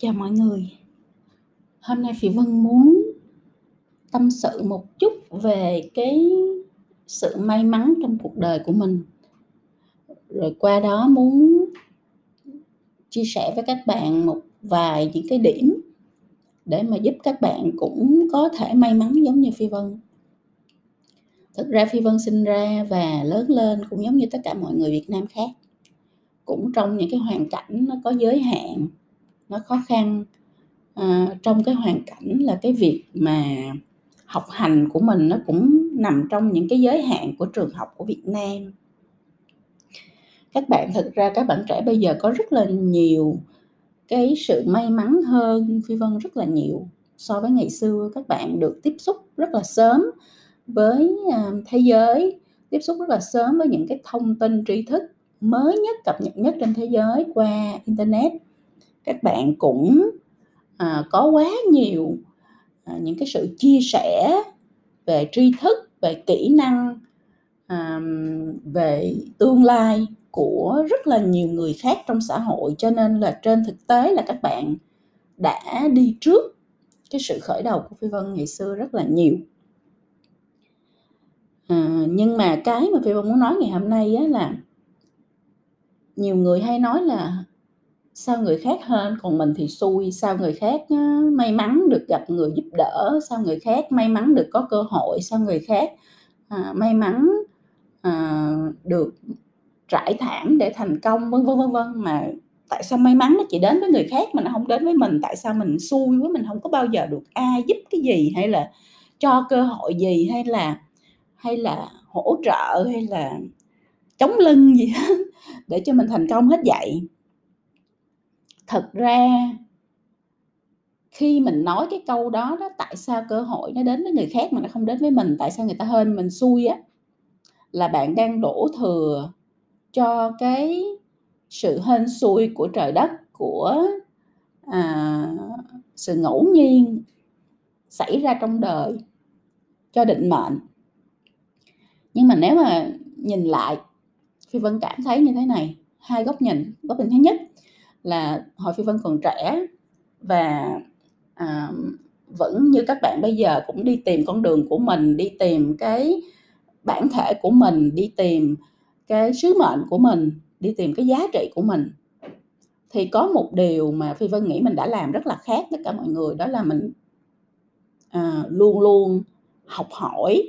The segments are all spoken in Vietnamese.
Chào mọi người. Hôm nay Phi Vân muốn tâm sự một chút về cái sự may mắn trong cuộc đời của mình. Rồi qua đó muốn chia sẻ với các bạn một vài những cái điểm để mà giúp các bạn cũng có thể may mắn giống như Phi Vân. Thực ra Phi Vân sinh ra và lớn lên cũng giống như tất cả mọi người Việt Nam khác. Cũng trong những cái hoàn cảnh nó có giới hạn, nó khó khăn. À, trong cái hoàn cảnh là cái việc mà học hành của mình nó cũng nằm trong những cái giới hạn của trường học của Việt Nam. Các bạn thực ra các bạn trẻ bây giờ có rất là nhiều cái sự may mắn hơn phi vân rất là nhiều so với ngày xưa. Các bạn được tiếp xúc rất là sớm với ờ, thế giới tiếp xúc rất là sớm với những cái thông tin tri thức mới nhất cập nhật nhất trên thế giới qua internet các bạn cũng à, có quá nhiều à, những cái sự chia sẻ về tri thức về kỹ năng à, về tương lai của rất là nhiều người khác trong xã hội. Cho nên là trên thực tế là các bạn đã đi trước cái sự khởi đầu của phi vân ngày xưa rất là nhiều. À, nhưng mà cái mà phi vân muốn nói ngày hôm nay á là nhiều người hay nói là sao người khác hơn còn mình thì xui. Sao người khác may mắn được gặp người giúp đỡ? Sao người khác may mắn được có cơ hội? Sao người khác à, may mắn à, được trải thảm để thành công? Vân vân vân vân. Mà tại sao may mắn nó chỉ đến với người khác mà nó không đến với mình? Tại sao mình xui với mình không có bao giờ được ai giúp cái gì? Hay là cho cơ hội gì? Hay là hay là hỗ trợ? Hay là chống lưng gì hết? Để cho mình thành công hết vậy thật ra khi mình nói cái câu đó đó tại sao cơ hội nó đến với người khác mà nó không đến với mình tại sao người ta hên mình xui á? Là bạn đang đổ thừa cho cái sự hên xui của trời đất của à, sự ngẫu nhiên xảy ra trong đời cho định mệnh. Nhưng mà nếu mà nhìn lại phi vân cảm thấy như thế này hai góc nhìn góc nhìn thứ nhất là hồi phi vân còn trẻ và à, vẫn như các bạn bây giờ cũng đi tìm con đường của mình đi tìm cái bản thể của mình đi tìm cái sứ mệnh của mình đi tìm cái giá trị của mình. Thì có một điều mà phi vân nghĩ mình đã làm rất là khác tất cả mọi người đó là mình à, luôn luôn học hỏi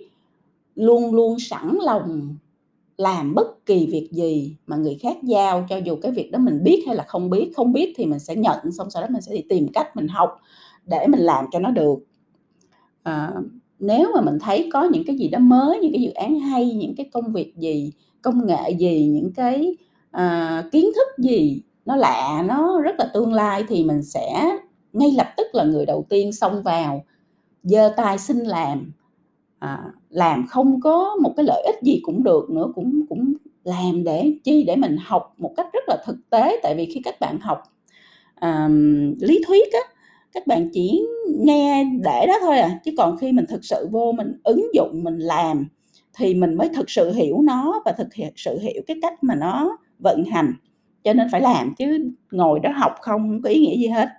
luôn luôn sẵn lòng làm bất kỳ việc gì mà người khác giao cho dù cái việc đó mình biết hay là không biết không biết thì mình sẽ nhận xong sau đó mình sẽ đi tìm cách mình học để mình làm cho nó được. À, nếu mà mình thấy có những cái gì đó mới những cái dự án hay những cái công việc gì công nghệ gì những cái à, kiến thức gì nó lạ nó rất là tương lai thì mình sẽ ngay lập tức là người đầu tiên xông vào giơ tay xin làm à, làm không có một cái lợi ích gì cũng được nữa cũng cũng làm để chi? Để mình học một cách rất là thực tế tại vì khi các bạn học à, lý thuyết á các bạn chỉ nghe để đó thôi à. Chứ còn khi mình thực sự vô mình ứng dụng mình làm thì mình mới thực sự hiểu nó và thực sự hiểu cái cách mà nó vận hành. Cho nên phải làm chứ ngồi đó học không có ý nghĩa gì hết.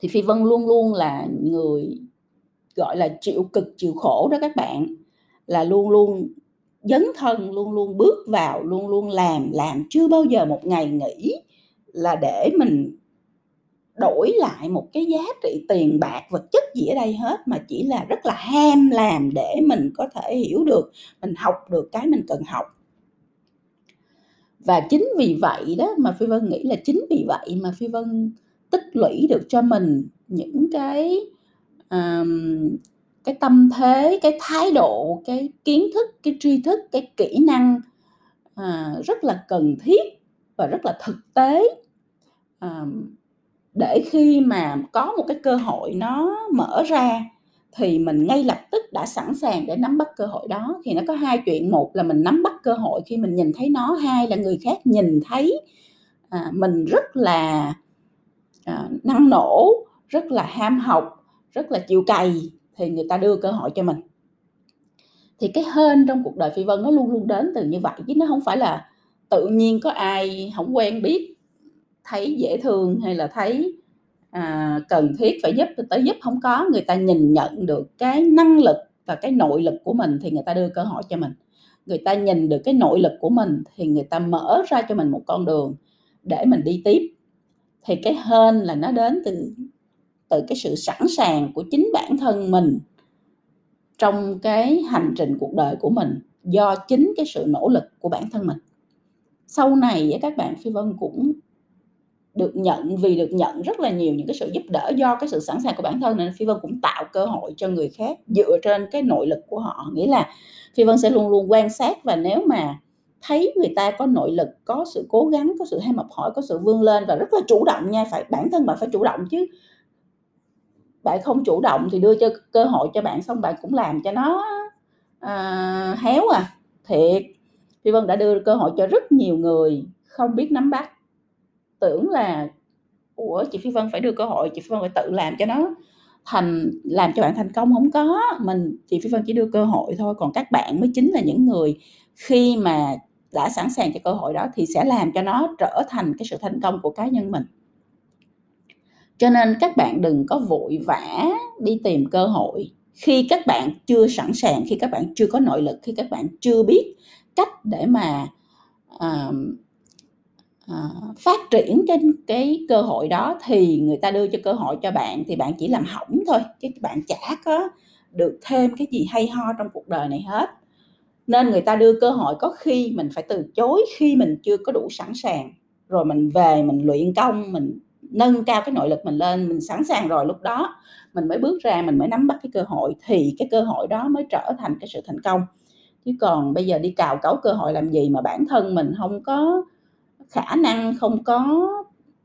Thì phi vân luôn luôn là người gọi là chịu cực, chịu khổ đó các bạn. Là luôn luôn dấn thân, luôn luôn bước vào, luôn luôn làm làm chưa bao giờ một ngày nghỉ là để mình đổi lại một cái giá trị tiền bạc, vật chất gì ở đây hết, mà chỉ là rất là ham làm để mình có thể hiểu được, mình học được cái mình cần học. Và chính vì vậy đó mà phi vân nghĩ là chính vì vậy mà phi vân tích lũy được cho mình những cái um, cái tâm thế cái thái độ cái kiến thức cái tri thức cái kỹ năng uh, rất là cần thiết và rất là thực tế. Um, để khi mà có một cái cơ hội nó mở ra thì mình ngay lập tức đã sẵn sàng để nắm bắt cơ hội đó. Thì nó có hai chuyện một là mình nắm bắt cơ hội khi mình nhìn thấy nó hai là người khác nhìn thấy à, mình rất là à, năng nổ rất là ham học rất là chịu cày thì người ta đưa cơ hội cho mình. Thì cái hên trong cuộc đời phi vân nó luôn luôn đến từ như vậy chứ nó không phải là tự nhiên có ai không quen biết thấy dễ thương hay là thấy à, cần thiết phải giúp tới giúp không có. Người ta nhìn nhận được cái năng lực và cái nội lực của mình thì người ta đưa cơ hội cho mình. Người ta nhìn được cái nội lực của mình thì người ta mở ra cho mình một con đường để mình đi tiếp. Thì cái hên là nó đến từ từ cái sự sẵn sàng của chính bản thân mình trong cái hành trình cuộc đời của mình do chính cái sự nỗ lực của bản thân mình. Sau này các bạn phi vân cũng được nhận, vì được nhận rất là nhiều những cái sự giúp đỡ do cái sự sẵn sàng của bản thân nên phi vân cũng tạo cơ hội cho người khác dựa trên cái nội lực của họ. Nghĩa là phi vân sẽ luôn luôn quan sát và nếu mà thấy người ta có nội lực, có sự cố gắng, có sự ham học hỏi, có sự vươn lên và rất là chủ động nha, phải, bản thân bạn phải chủ động chứ bạn không chủ động thì đưa cho cơ hội cho bạn xong bạn cũng làm cho nó à, héo à. Thiệt. Phi vân đã đưa cơ hội cho rất nhiều người không biết nắm bắt. Tưởng là của chị phi vân phải đưa cơ hội chị phi vân phải tự làm cho nó thành làm cho bạn thành công. Không có. Mình chị phi vân chỉ đưa cơ hội thôi. Còn các bạn mới chính là những người khi mà đã sẵn sàng cho cơ hội đó thì sẽ làm cho nó trở thành cái sự thành công của cá nhân mình cho nên các bạn đừng có vội vã đi tìm cơ hội. Khi các bạn chưa sẵn sàng khi các bạn chưa có nội lực khi các bạn chưa biết cách để mà uh, uh, phát triển cái cái cơ hội đó thì người ta đưa cho cơ hội cho bạn thì bạn chỉ làm hỏng thôi chứ bạn chả có được thêm cái gì hay ho trong cuộc đời này hết. Nên người ta đưa cơ hội có khi mình phải từ chối khi mình chưa có đủ sẵn sàng. Rồi mình về mình luyện công mình nâng cao cái nội lực mình lên, mình sẵn sàng rồi lúc đó mình mới bước ra, mình mới nắm bắt cái cơ hội, thì cái cơ hội đó mới trở thành cái sự thành công. Chứ còn bây giờ đi cào cấu cơ hội làm gì mà bản thân mình không có khả năng, không có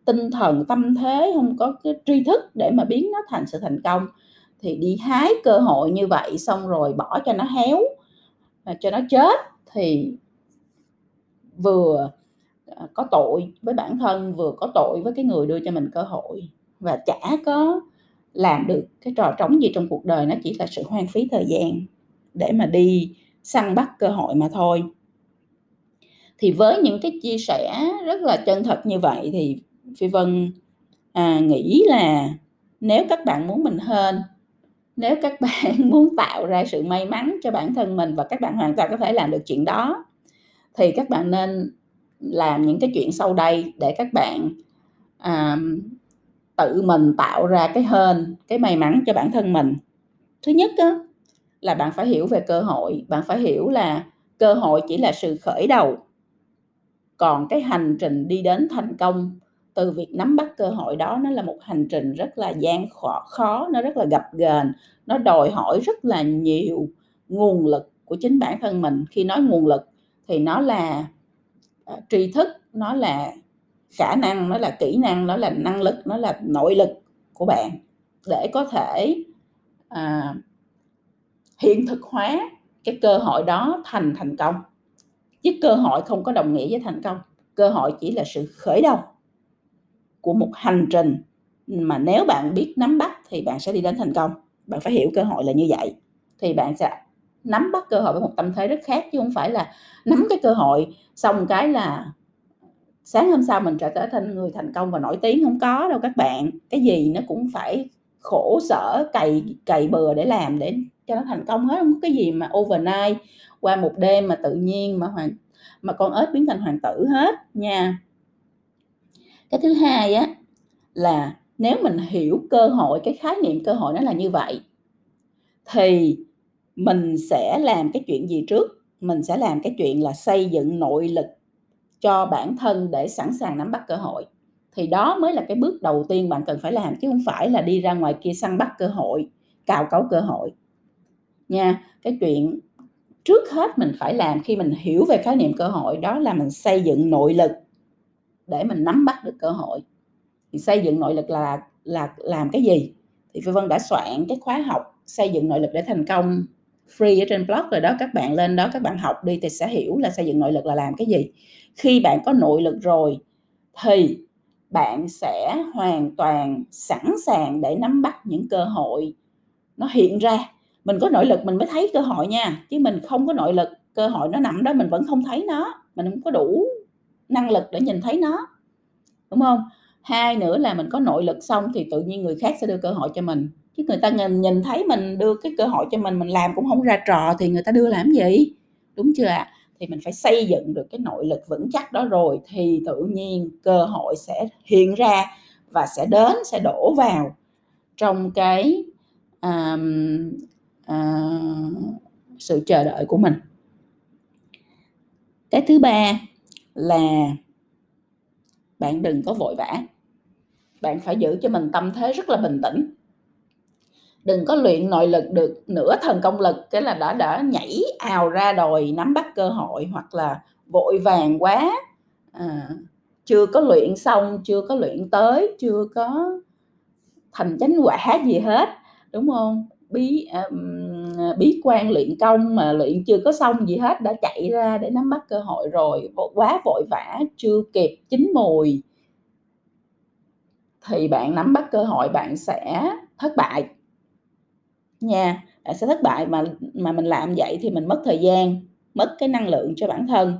tinh thần, tâm thế, không có cái tri thức để mà biến nó thành sự thành công, thì đi hái cơ hội như vậy xong rồi bỏ cho nó héo à, cho nó chết thì vừa À, có tội với bản thân vừa có tội với cái người đưa cho mình cơ hội và chả có làm được cái trò trống gì trong cuộc đời nó chỉ là sự hoang phí thời gian để mà đi săn bắt cơ hội mà thôi. Thì với những cái chia sẻ rất là chân thật như vậy thì phi vân à, nghĩ là nếu các bạn muốn mình hơn nếu các bạn muốn tạo ra sự may mắn cho bản thân mình và các bạn hoàn toàn có thể làm được chuyện đó thì các bạn nên làm những cái chuyện sau đây để các bạn à, tự mình tạo ra cái hên cái may mắn cho bản thân mình. Thứ nhất á, là bạn phải hiểu về cơ hội bạn phải hiểu là cơ hội chỉ là sự khởi đầu. Còn cái hành trình đi đến thành công từ việc nắm bắt cơ hội đó nó là một hành trình rất là gian khó, khó nó rất là gập ghềnh nó đòi hỏi rất là nhiều nguồn lực của chính bản thân mình. Khi nói nguồn lực thì nó là Ờ, tri thức nó là khả năng nó là kỹ năng nó là năng lực nó là nội lực của bạn để có thể à, hiện thực hóa cái cơ hội đó thành thành công. Chứ cơ hội không có đồng nghĩa với thành công. Cơ hội chỉ là sự khởi đầu của một hành trình mà nếu bạn biết nắm bắt thì bạn sẽ đi đến thành công. Bạn phải hiểu cơ hội là như vậy thì bạn sẽ nắm bắt cơ hội với một tâm thế rất khác, chứ không phải là nắm cái cơ hội, xong cái là sáng hôm sau mình trở thành người thành công và nổi tiếng không có đâu các bạn. Cái gì nó cũng phải khổ, sở, cày cày bừa để làm để cho nó thành công hết, không có cái gì mà overnight, qua một đêm mà tự nhiên mà hoàng mà con ếch biến thành hoàng tử hết nha. Cái thứ hai á, là nếu mình hiểu cơ hội, cái khái niệm cơ hội nó là như vậy, thì mình sẽ làm cái chuyện gì trước? Mình sẽ làm cái chuyện là xây dựng nội lực cho bản thân để sẵn sàng nắm bắt cơ hội. Thì đó mới là cái bước đầu tiên bạn cần phải làm, chứ không phải là đi ra ngoài kia săn bắt cơ hội, cào cấu cơ hội. Nha, cái chuyện trước hết mình phải làm khi mình hiểu về khái niệm cơ hội, đó là mình xây dựng nội lực để mình nắm bắt được cơ hội. Thì xây dựng nội lực là là làm cái gì? Thì Phi Vân đã soạn cái khóa học xây dựng nội lực để thành công free ở trên blog rồi đó, các bạn lên đó, các bạn học đi thì sẽ hiểu là xây dựng nội lực là làm cái gì. Khi bạn có nội lực rồi thì bạn sẽ hoàn toàn sẵn sàng để nắm bắt những cơ hội nó hiện ra. Mình có nội lực mình mới thấy cơ hội nha, chứ mình không có nội lực, cơ hội nó nằm đó mình vẫn không thấy nó, mình không có đủ năng lực để nhìn thấy nó, đúng không? Hai nữa là mình có nội lực xong thì tự nhiên người khác sẽ đưa cơ hội cho mình chứ người ta nhìn nhìn thấy mình đưa cái cơ hội cho mình mình làm cũng không ra trò thì người ta đưa làm gì? Đúng chưa ạ? Thì mình phải xây dựng được cái nội lực vững chắc đó rồi thì tự nhiên cơ hội sẽ hiện ra và sẽ đến sẽ đổ vào trong cái um, uh, sự chờ đợi của mình. Cái thứ ba là bạn đừng có vội vã. Bạn phải giữ cho mình tâm thế rất là bình tĩnh đừng có luyện nội lực được nửa thần công lực cái là đã đã nhảy ào ra đòi nắm bắt cơ hội hoặc là vội vàng quá. À, chưa có luyện xong chưa có luyện tới chưa có thành chánh quả gì hết đúng không? Bí uh, bí quan luyện công mà luyện chưa có xong gì hết đã chạy ra để nắm bắt cơ hội rồi quá vội vã chưa kịp chín mùi. Thì bạn nắm bắt cơ hội bạn sẽ thất bại nha bạn sẽ thất bại mà mà mình làm vậy thì mình mất thời gian mất cái năng lượng cho bản thân.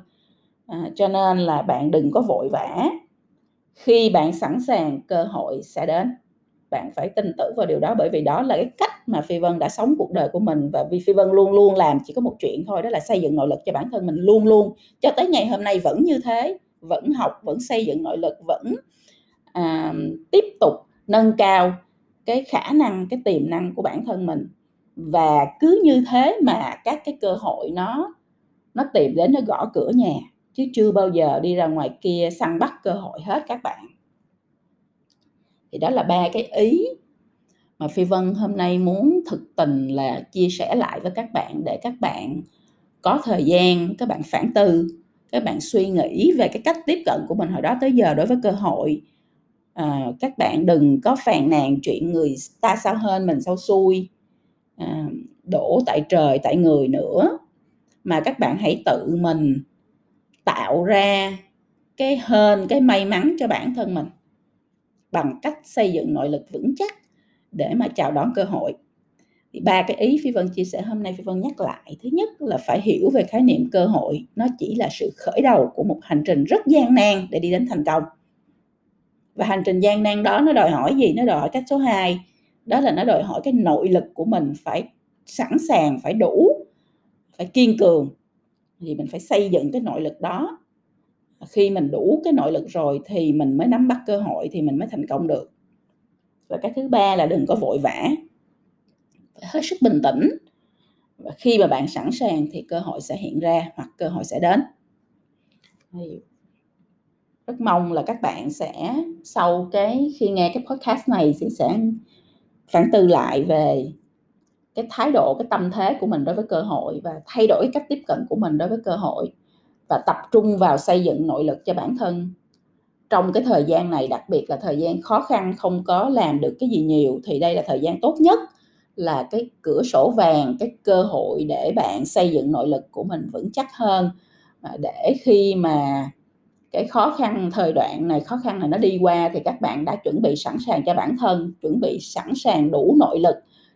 À, cho nên là bạn đừng có vội vã. Khi bạn sẵn sàng cơ hội sẽ đến. Bạn phải tin tưởng vào điều đó bởi vì đó là cái cách mà phi vân đã sống cuộc đời của mình và vì phi vân luôn luôn làm chỉ có một chuyện thôi đó là xây dựng nội lực cho bản thân mình luôn luôn. Cho tới ngày hôm nay vẫn như thế vẫn học vẫn xây dựng nội lực vẫn à, tiếp tục nâng cao cái khả năng cái tiềm năng của bản thân mình và cứ như thế mà các cái cơ hội nó nó tìm đến nó gõ cửa nhà chứ chưa bao giờ đi ra ngoài kia săn bắt cơ hội hết các bạn. Thì đó là ba cái ý mà phi vân hôm nay muốn thực tình là chia sẻ lại với các bạn để các bạn có thời gian các bạn phản tư các bạn suy nghĩ về cái cách tiếp cận của mình hồi đó tới giờ đối với cơ hội. À, các bạn đừng có phàn nàn chuyện người ta sao hơn mình sao xui à, đổ tại trời tại người nữa. Mà các bạn hãy tự mình tạo ra cái hên cái may mắn cho bản thân mình bằng cách xây dựng nội lực vững chắc để mà chào đón cơ hội. Thì ba cái ý phi vân chia sẻ hôm nay phi vân nhắc lại. Thứ nhất là phải hiểu về khái niệm cơ hội. Nó chỉ là sự khởi đầu của một hành trình rất gian nan để đi đến thành công. Và hành trình gian nan đó nó đòi hỏi gì? Nó đòi hỏi cách số 2 đó là nó đòi hỏi cái nội lực của mình phải sẵn sàng, phải đủ, phải kiên cường. Thì mình phải xây dựng cái nội lực đó. Khi mình đủ cái nội lực rồi thì mình mới nắm bắt cơ hội thì mình mới thành công được. Và cái thứ ba là đừng có vội vã. Phải hết sức bình tĩnh. Và khi mà bạn sẵn sàng thì cơ hội sẽ hiện ra hoặc cơ hội sẽ đến. Rất mong là các bạn sẽ sau cái khi nghe cái podcast này thì sẽ phản tư lại về cái thái độ, cái tâm thế của mình đối với cơ hội và thay đổi cách tiếp cận của mình đối với cơ hội và tập trung vào xây dựng nội lực cho bản thân. Trong cái thời gian này, đặc biệt là thời gian khó khăn, không có làm được cái gì nhiều, thì đây là thời gian tốt nhất là cái cửa sổ vàng, cái cơ hội để bạn xây dựng nội lực của mình vững chắc hơn. Để khi mà cái khó khăn thời đoạn này, khó khăn này nó đi qua thì các bạn đã chuẩn bị sẵn sàng cho bản thân, chuẩn bị sẵn sàng đủ nội lực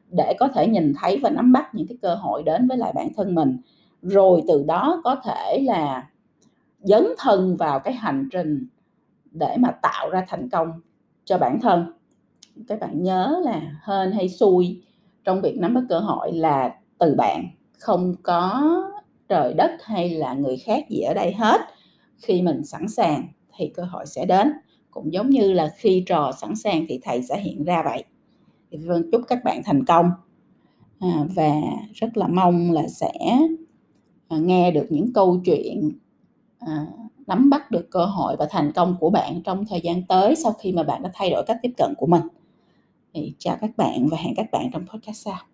để có thể nhìn thấy và nắm bắt những cái cơ hội đến với lại bản thân mình. Rồi từ đó có thể là dấn thân vào cái hành trình để mà tạo ra thành công cho bản thân. Các bạn nhớ là hên hay xui trong việc nắm bắt cơ hội là từ bạn, không có trời đất hay là người khác gì ở đây hết khi mình sẵn sàng thì cơ hội sẽ đến. Cũng giống như là khi trò sẵn sàng thì thầy sẽ hiện ra vậy. Thì vâng chúc các bạn thành công. À, và rất là mong là sẽ à, nghe được những câu chuyện à, nắm bắt được cơ hội và thành công của bạn trong thời gian tới sau khi mà bạn đã thay đổi cách tiếp cận của mình. Thì chào các bạn và hẹn các bạn trong podcast sau.